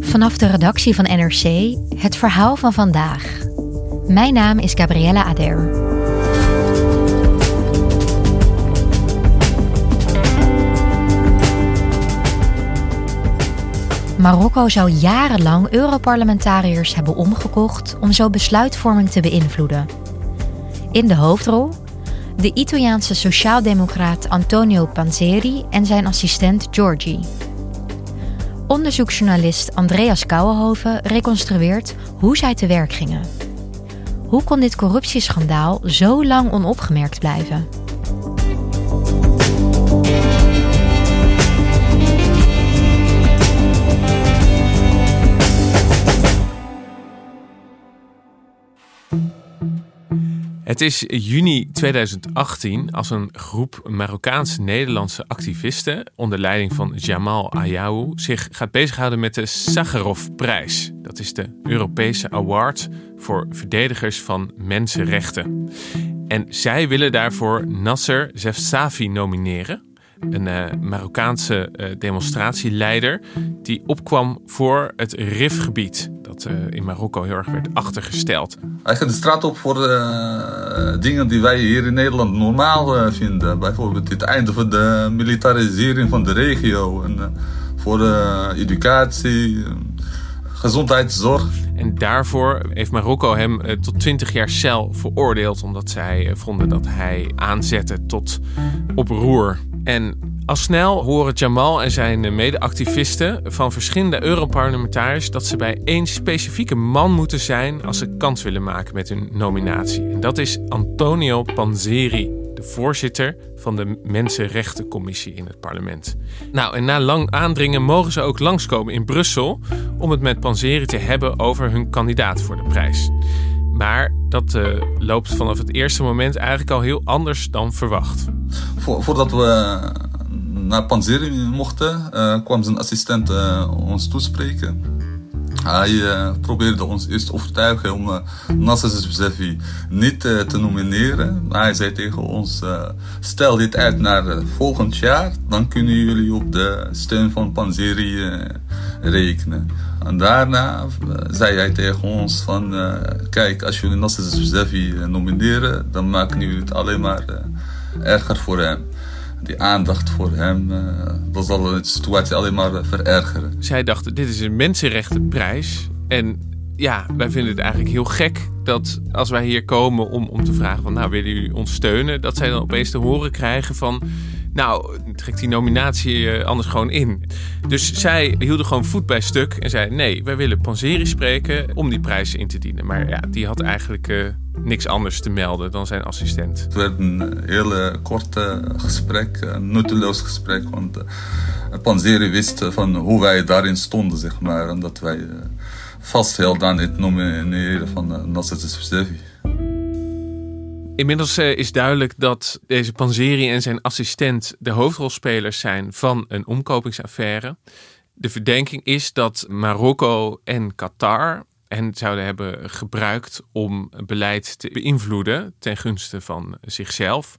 Vanaf de redactie van NRC het verhaal van vandaag. Mijn naam is Gabriella Ader. Marokko zou jarenlang Europarlementariërs hebben omgekocht om zo besluitvorming te beïnvloeden. In de hoofdrol de Italiaanse sociaaldemocraat Antonio Panzeri en zijn assistent Giorgi. Onderzoeksjournalist Andreas Kouwenhoven reconstrueert hoe zij te werk gingen. Hoe kon dit corruptieschandaal zo lang onopgemerkt blijven? Het is juni 2018 als een groep Marokkaans-Nederlandse activisten onder leiding van Jamal Ayaou zich gaat bezighouden met de Sakharov-prijs. Dat is de Europese award voor verdedigers van mensenrechten. En zij willen daarvoor Nasser Zefsafi nomineren een uh, Marokkaanse uh, demonstratieleider die opkwam voor het RIF-gebied, dat uh, in Marokko heel erg werd achtergesteld. Hij gaat de straat op voor dingen die wij hier in Nederland normaal vinden. Bijvoorbeeld het einde van de militarisering van de regio en voor educatie, gezondheidszorg. En daarvoor heeft Marokko hem tot 20 jaar cel veroordeeld, omdat zij vonden dat hij aanzette tot oproer. En al snel horen Jamal en zijn medeactivisten van verschillende Europarlementariërs dat ze bij één specifieke man moeten zijn als ze kans willen maken met hun nominatie. En dat is Antonio Panzeri, de voorzitter van de Mensenrechtencommissie in het parlement. Nou, en na lang aandringen mogen ze ook langskomen in Brussel om het met Panzeri te hebben over hun kandidaat voor de prijs. Maar dat uh, loopt vanaf het eerste moment eigenlijk al heel anders dan verwacht. voordat we naar Panzeri mochten, uh, kwam zijn assistent uh, ons toespreken. Hij probeerde ons eerst te overtuigen om uh, Nasser niet te nomineren. Maar hij zei tegen ons: stel dit uit naar volgend jaar, dan kunnen jullie op de steun van Panzeri rekenen. En daarna zei hij tegen ons: van, kijk, als jullie Nasser Zefi nomineren, dan maken jullie het alleen maar erger voor hem die aandacht voor hem, dat zal de situatie alleen maar eh, verergeren. Zij dachten, dit is een mensenrechtenprijs. En ja, wij vinden het eigenlijk heel gek dat als wij hier komen om, om te vragen van, nou, willen jullie ons steunen? Dat zij dan opeens te horen krijgen van, nou, trek die nominatie uh, anders gewoon in. Dus zij hielden gewoon voet bij stuk en zei, nee, wij willen Panzeri spreken om die prijs in te dienen. Maar ja, die had eigenlijk... Uh, niks anders te melden dan zijn assistent. Het werd een hele korte gesprek, een nutteloos gesprek. Want uh, Panzeri wist van hoe wij daarin stonden, zeg maar. En dat wij uh, vasthielden aan het nomineren van uh, Nasser Sefi. Inmiddels is duidelijk dat deze Panzeri en zijn assistent de hoofdrolspelers zijn van een omkopingsaffaire. De verdenking is dat Marokko en Qatar en zouden hebben gebruikt om beleid te beïnvloeden ten gunste van zichzelf.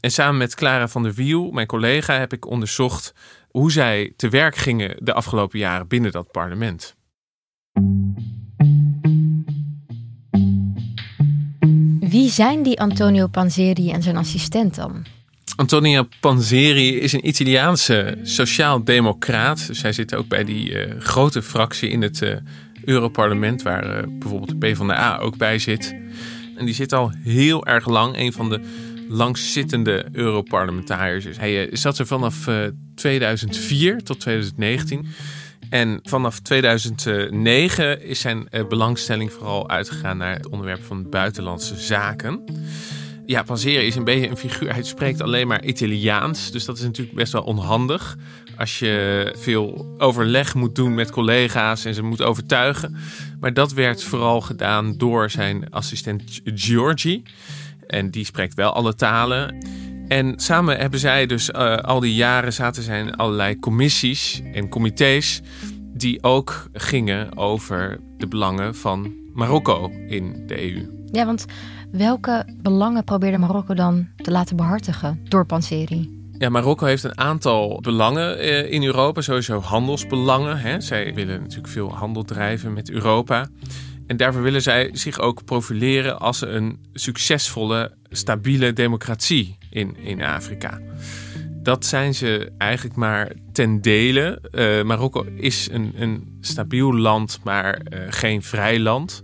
En samen met Clara van der Wiel, mijn collega, heb ik onderzocht hoe zij te werk gingen de afgelopen jaren binnen dat parlement. Wie zijn die Antonio Panzeri en zijn assistent dan? Antonio Panzeri is een Italiaanse sociaal-democraat. Dus hij zit ook bij die uh, grote fractie in het uh, Europarlement, waar uh, bijvoorbeeld de PvdA ook bij zit. En die zit al heel erg lang, een van de langzittende Europarlementariërs. Hij zat er vanaf uh, 2004 tot 2019. En vanaf 2009 is zijn belangstelling vooral uitgegaan naar het onderwerp van buitenlandse zaken. ja, Panzeri is een beetje een figuur. Hij spreekt alleen maar Italiaans. Dus dat is natuurlijk best wel onhandig. Als je veel overleg moet doen met collega's en ze moet overtuigen. Maar dat werd vooral gedaan door zijn assistent Giorgi. En die spreekt wel alle talen. En samen hebben zij dus uh, al die jaren zaten zijn allerlei commissies en comité's die ook gingen over de belangen van Marokko in de EU. Ja, want welke belangen probeerde Marokko dan te laten behartigen door Panseri? Ja, Marokko heeft een aantal belangen eh, in Europa, sowieso handelsbelangen. Hè. Zij willen natuurlijk veel handel drijven met Europa. En daarvoor willen zij zich ook profileren als een succesvolle, stabiele democratie in, in Afrika. Dat zijn ze eigenlijk maar ten dele. Uh, Marokko is een, een stabiel land, maar uh, geen vrij land.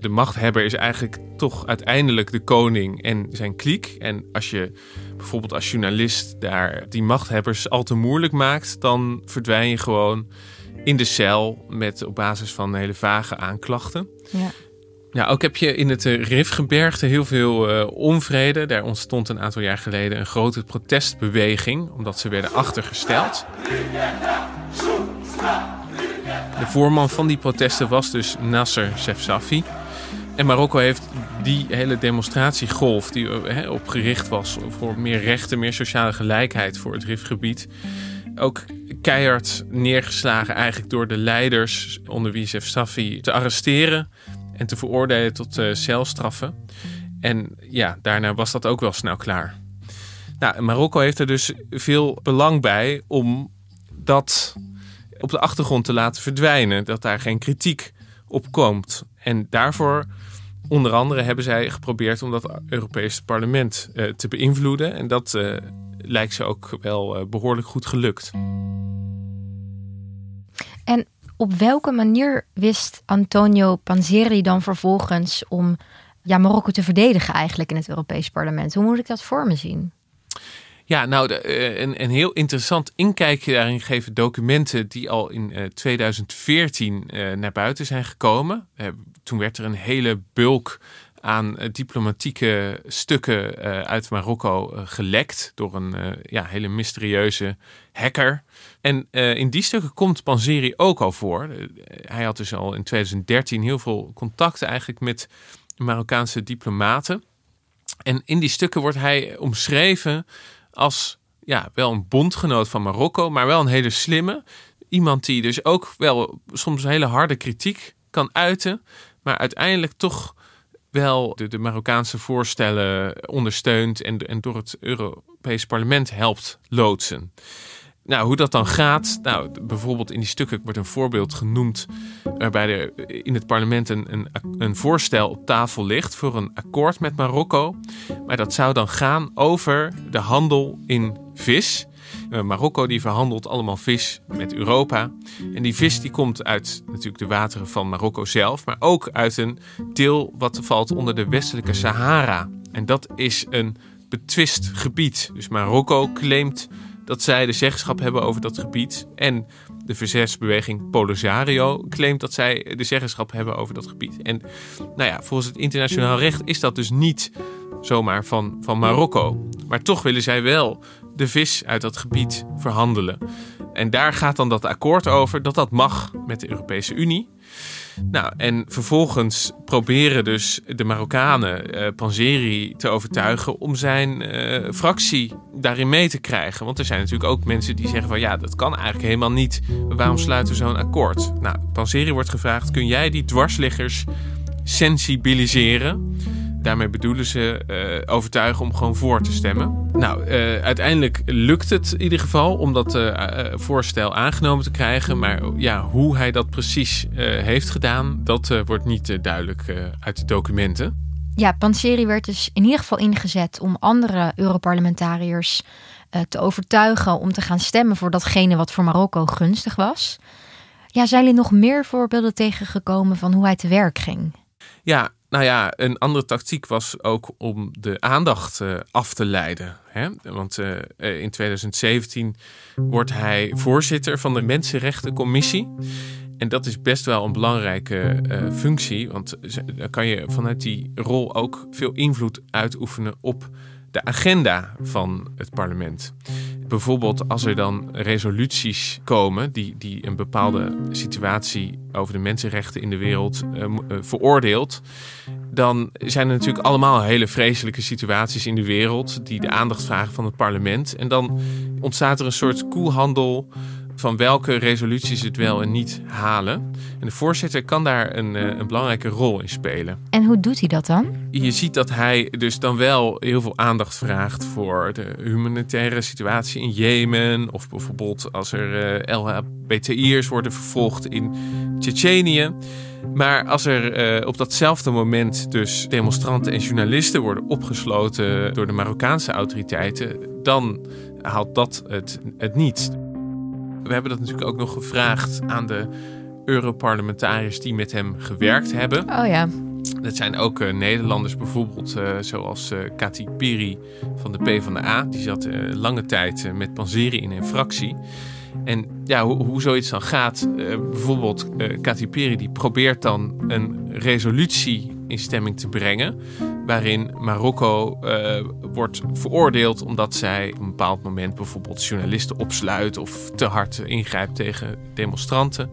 De machthebber is eigenlijk toch uiteindelijk de koning en zijn kliek. En als je bijvoorbeeld als journalist daar die machthebbers al te moeilijk maakt, dan verdwijn je gewoon in de cel met op basis van hele vage aanklachten. Ja. Ja, ook heb je in het eh, Rifgebergte heel veel uh, onvrede. Daar ontstond een aantal jaar geleden een grote protestbeweging, omdat ze werden achtergesteld. De voorman van die protesten was dus Nasser Sefsafi. En Marokko heeft die hele demonstratiegolf die he, op gericht was voor meer rechten, meer sociale gelijkheid voor het Rifgebied, ook keihard neergeslagen eigenlijk door de leiders onder wie Sefsafi te arresteren en te veroordelen tot uh, celstraffen. En ja, daarna was dat ook wel snel klaar. Nou, Marokko heeft er dus veel belang bij om dat op de achtergrond te laten verdwijnen. Dat daar geen kritiek op komt. En daarvoor, onder andere, hebben zij geprobeerd om dat Europese parlement uh, te beïnvloeden. En dat uh, lijkt ze ook wel behoorlijk goed gelukt. Op welke manier wist Antonio Panzeri dan vervolgens om ja, Marokko te verdedigen eigenlijk in het Europees Parlement? Hoe moet ik dat voor me zien? Ja, nou, de, eh, een, een heel interessant inkijkje daarin geven documenten die al in 2014 uh, eh, naar buiten zijn gekomen. Toen werd er een hele bulk aan diplomatieke stukken uit Marokko gelekt door een ja, hele mysterieuze hacker. En in die stukken komt Panzeri ook al voor. Hij had dus al in 2013 heel veel contacten eigenlijk met Marokkaanse diplomaten. En in die stukken wordt hij omschreven als ja, wel een bondgenoot van Marokko, maar wel een hele slimme. Iemand die dus ook wel soms hele harde kritiek kan uiten, maar uiteindelijk toch wel de, Marokkaanse voorstellen ondersteunt en, en door het Europees Parlement helpt loodsen. Nou, hoe dat dan gaat. Nou, bijvoorbeeld in die stukken wordt een voorbeeld genoemd. waarbij er in het parlement een, een, een voorstel op tafel ligt. voor een akkoord met Marokko. Maar dat zou dan gaan over de handel in vis. Uh, Marokko die verhandelt allemaal vis met Europa. En die vis die komt uit natuurlijk de wateren van Marokko zelf. maar ook uit een deel wat valt onder de westelijke Sahara. En dat is een betwist gebied. Dus Marokko claimt dat zij de zeggenschap hebben over dat gebied. En de verzetsbeweging Polisario claimt dat zij de zeggenschap hebben over dat gebied. En nou ja, volgens het internationaal recht is dat dus niet zomaar van, van Marokko. Maar toch willen zij wel de vis uit dat gebied verhandelen. En daar gaat dan dat akkoord over dat dat mag met de Europese Unie. Nou, en vervolgens proberen dus de Marokkanen uh, Panzeri te overtuigen om zijn uh, fractie daarin mee te krijgen. Want er zijn natuurlijk ook mensen die zeggen van ja, dat kan eigenlijk helemaal niet. Waarom sluiten we zo'n akkoord? Nou, Panzeri wordt gevraagd, kun jij die dwarsliggers sensibiliseren? Daarmee bedoelen ze uh, overtuigen om gewoon voor te stemmen. Nou, uh, uiteindelijk lukt het in ieder geval om dat uh, voorstel aangenomen te krijgen. Maar ja, hoe hij dat precies heeft gedaan, dat wordt niet duidelijk uit de documenten. Ja, Panseri werd dus in ieder geval ingezet om andere Europarlementariërs te overtuigen om te gaan stemmen voor datgene wat voor Marokko gunstig was. Ja, zijn jullie nog meer voorbeelden tegengekomen van hoe hij te werk ging? Ja, nou ja, een andere tactiek was ook om de aandacht uh, af te leiden. Hè? Want uh, in 2017 wordt hij voorzitter van de Mensenrechtencommissie. En dat is best wel een belangrijke eh, functie, want dan kan je vanuit die rol ook veel invloed uitoefenen op de agenda van het parlement. Bijvoorbeeld als er dan resoluties komen die, die een bepaalde situatie over de mensenrechten in de wereld uh, veroordeelt. Dan zijn er natuurlijk allemaal hele vreselijke situaties in de wereld die de aandacht vragen van het parlement. En dan ontstaat er een soort koelhandel van welke resoluties het wel en niet halen. En de voorzitter kan daar een, eh, een, belangrijke rol in spelen. En hoe doet hij dat dan? Je ziet dat hij dus dan wel heel veel aandacht vraagt voor de humanitaire situatie in Jemen. Of bijvoorbeeld als er uh, LHBTI'ers worden vervolgd in Tsjetsjenië. Maar als er uh, op datzelfde moment dus demonstranten en journalisten worden opgesloten door de Marokkaanse autoriteiten, dan haalt dat het, het niet. We hebben dat natuurlijk ook nog gevraagd aan de Europarlementariërs die met hem gewerkt hebben. Oh ja. Dat zijn ook uh, Nederlanders bijvoorbeeld, uh, zoals uh, Kati Piri van de PvdA. Die zat lange tijd met Panzeri in een fractie. En ja, hoe, hoe zoiets dan gaat, bijvoorbeeld Kati Piri die probeert dan een resolutie in stemming te brengen waarin Marokko uh, wordt veroordeeld omdat zij op een bepaald moment bijvoorbeeld journalisten opsluit of te hard ingrijpt tegen demonstranten.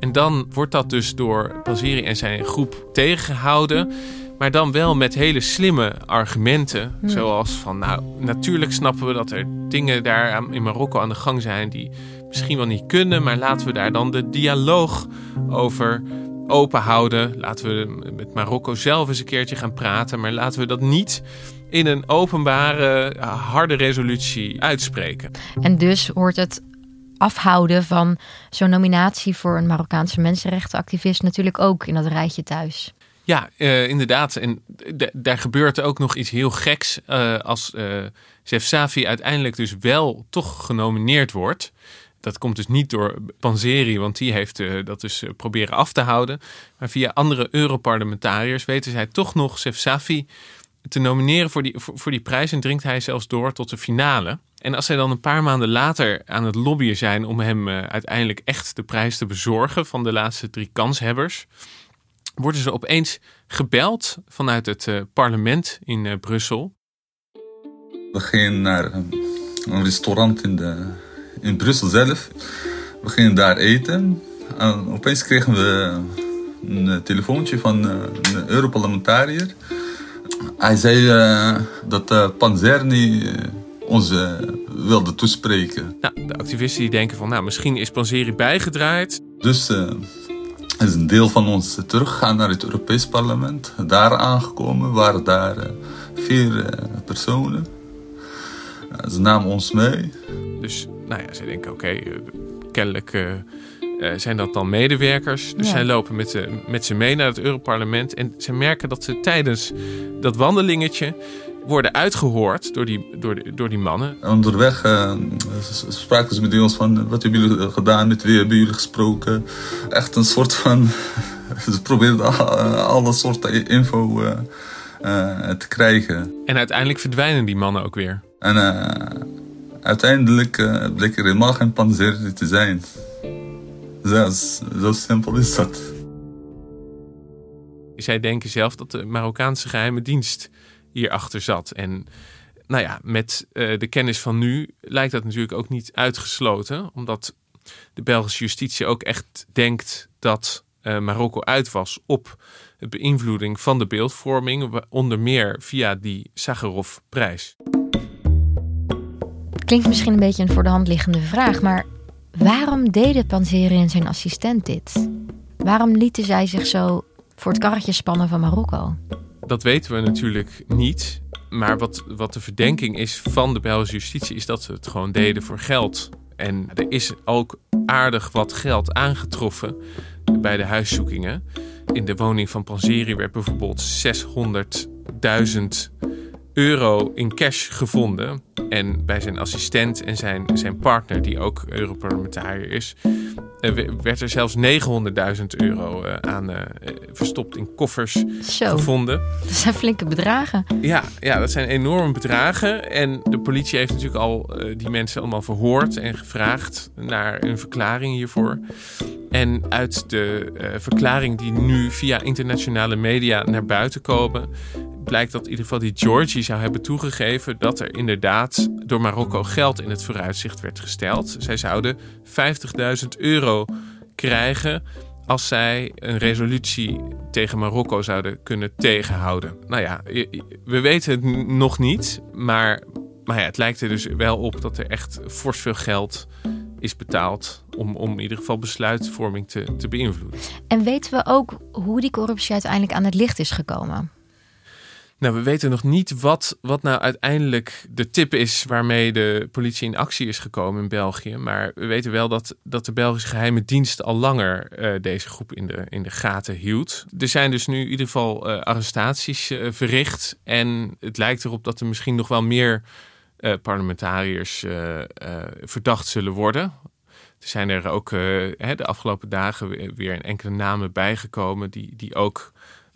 En dan wordt dat dus door Paziri en zijn groep tegengehouden. Maar dan wel met hele slimme argumenten. Hmm. Zoals van, nou, natuurlijk snappen we dat er dingen daar in Marokko aan de gang zijn die misschien wel niet kunnen. Maar laten we daar dan de dialoog over open houden. Laten we met Marokko zelf eens een keertje gaan praten. Maar laten we dat niet in een openbare, harde resolutie uitspreken. En dus hoort het afhouden van zo'n nominatie voor een Marokkaanse mensenrechtenactivist natuurlijk ook in dat rijtje thuis. Ja, uh, inderdaad. En daar gebeurt ook nog iets heel geks uh, als uh, Zef Safi uiteindelijk dus wel toch genomineerd wordt. Dat komt dus niet door Panzeri, want die heeft uh, dat dus uh, proberen af te houden. Maar via andere Europarlementariërs weten zij toch nog Sef Safi te nomineren voor die, voor, die prijs. En dringt hij zelfs door tot de finale. En als zij dan een paar maanden later aan het lobbyen zijn om hem uh, uiteindelijk echt de prijs te bezorgen van de laatste drie kanshebbers, worden ze opeens gebeld vanuit het parlement in Brussel. We gingen naar een restaurant in de in Brussel zelf. We gingen daar eten. En opeens kregen we een eh, telefoontje van eh, een Europarlementariër. Hij zei uh, dat uh, Panzerni ons wilde toespreken. Nou, de activisten die denken van, nou, misschien is Panzeri bijgedraaid. Dus is een deel van ons teruggegaan naar het Europees Parlement. Daar aangekomen waren daar vier personen. ze namen ons mee. Dus nou ja, ze denken oké, okay, eh, kennelijk uh, zijn dat dan medewerkers. Dus zij lopen met, ze, met ze mee naar het Europarlement. En ze merken dat ze tijdens dat wandelingetje worden uitgehoord door die, door, de, door die mannen. Onderweg uh, spraken ze met ons van wat hebben jullie gedaan, met wie hebben jullie gesproken. Echt een soort van, ze probeerden alle soorten info uh, te krijgen. En uiteindelijk verdwijnen die mannen ook weer. En uiteindelijk uh, bleek er helemaal geen panzer te zijn. Zo, zo simpel is dat. Zij denken zelf dat de Marokkaanse geheime dienst hierachter zat. En nou ja, met uh, de kennis van nu lijkt dat natuurlijk ook niet uitgesloten. Omdat de Belgische justitie ook echt denkt dat uh, Marokko uit was op de beïnvloeding van de beeldvorming. Onder meer via die Sakharov-prijs. Klinkt misschien een beetje een voor de hand liggende vraag, maar waarom deden Panzeri en zijn assistent dit? Waarom lieten zij zich zo voor het karretje spannen van Marokko? Dat weten we natuurlijk niet. Maar wat, wat de verdenking is van de Belgische justitie, is dat ze het gewoon deden voor geld. En er is ook aardig wat geld aangetroffen bij de huiszoekingen. In de woning van Panzeri werd bijvoorbeeld 600.000 euro in cash gevonden. En bij zijn assistent en zijn, zijn partner, die ook Europarlementariër is, eh, werd er zelfs 900.000 euro eh, aan uh, verstopt in koffers gevonden. Dat zijn flinke bedragen. Ja, ja, dat zijn enorme bedragen. En de politie heeft natuurlijk al die mensen allemaal verhoord en gevraagd naar een verklaring hiervoor. En uit de uh, verklaring die nu via internationale media naar buiten komen, blijkt dat in ieder geval die Georgie zou hebben toegegeven dat er inderdaad door Marokko geld in het vooruitzicht werd gesteld. Zij zouden 50.000 euro krijgen als zij een resolutie tegen Marokko zouden kunnen tegenhouden. Nou ja, we weten het nog niet, maar, maar ja, het lijkt er dus wel op dat er echt fors veel geld is betaald om, om in ieder geval besluitvorming te, te beïnvloeden. En weten we ook hoe die corruptie uiteindelijk aan het licht is gekomen? Nou, we weten nog niet wat, wat nou uiteindelijk de tip is waarmee de politie in actie is gekomen in België. Maar we weten wel dat, dat de Belgische geheime dienst al langer uh, deze groep in de, in de gaten hield. Er zijn dus nu in ieder geval uh, arrestaties uh, verricht. En het lijkt erop dat er misschien nog wel meer parlementariërs verdacht zullen worden. Er zijn er ook de afgelopen dagen weer, weer enkele namen bijgekomen die, die ook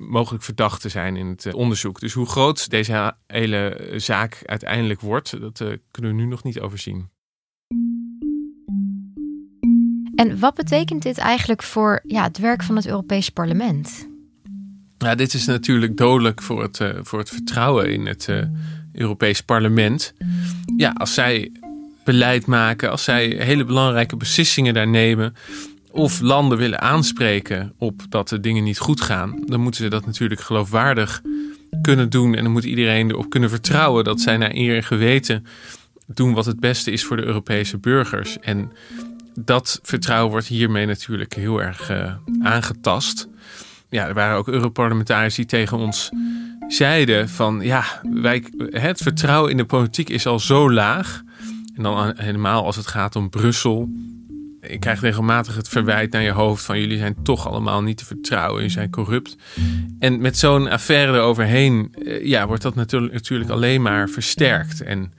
mogelijk verdachten zijn in het eh, onderzoek. Dus hoe groot deze hele zaak uiteindelijk wordt, dat uh, kunnen we nu nog niet overzien. En wat betekent dit eigenlijk voor ja, het werk van het Europees Parlement? Ja, dit is natuurlijk dodelijk voor het, uh, voor het vertrouwen in het uh, Europees Parlement. Ja, als zij beleid maken, als zij hele belangrijke beslissingen daar nemen, of landen willen aanspreken op dat de dingen niet goed gaan, dan moeten ze dat natuurlijk geloofwaardig kunnen doen. En dan moet iedereen erop kunnen vertrouwen dat zij naar eer en geweten doen wat het beste is voor de Europese burgers. En dat vertrouwen wordt hiermee natuurlijk heel erg uh, aangetast. Ja, er waren ook Europarlementariërs die tegen ons zeiden van ja, wij, het vertrouwen in de politiek is al zo laag. En dan helemaal als het gaat om Brussel ik krijg regelmatig het verwijt naar je hoofd van jullie zijn toch allemaal niet te vertrouwen, jullie zijn corrupt. En met zo'n affaire eroverheen, eh, ja, wordt dat natuurlijk, natuurlijk alleen maar versterkt. En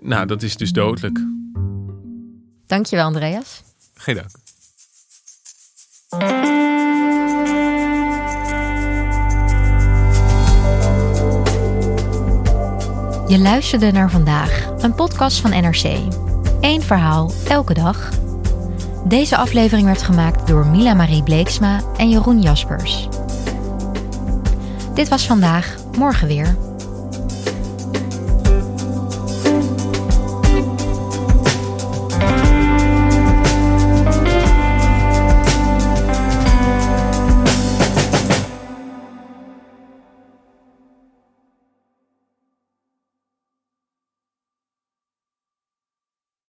nou, dat is dus dodelijk. Dankjewel, Andreas. Geen dank. Je luisterde naar vandaag, een podcast van NRC. Eén verhaal, elke dag. Deze aflevering werd gemaakt door Mila Marie Bleeksma en Jeroen Jaspers. Dit was vandaag, morgen weer.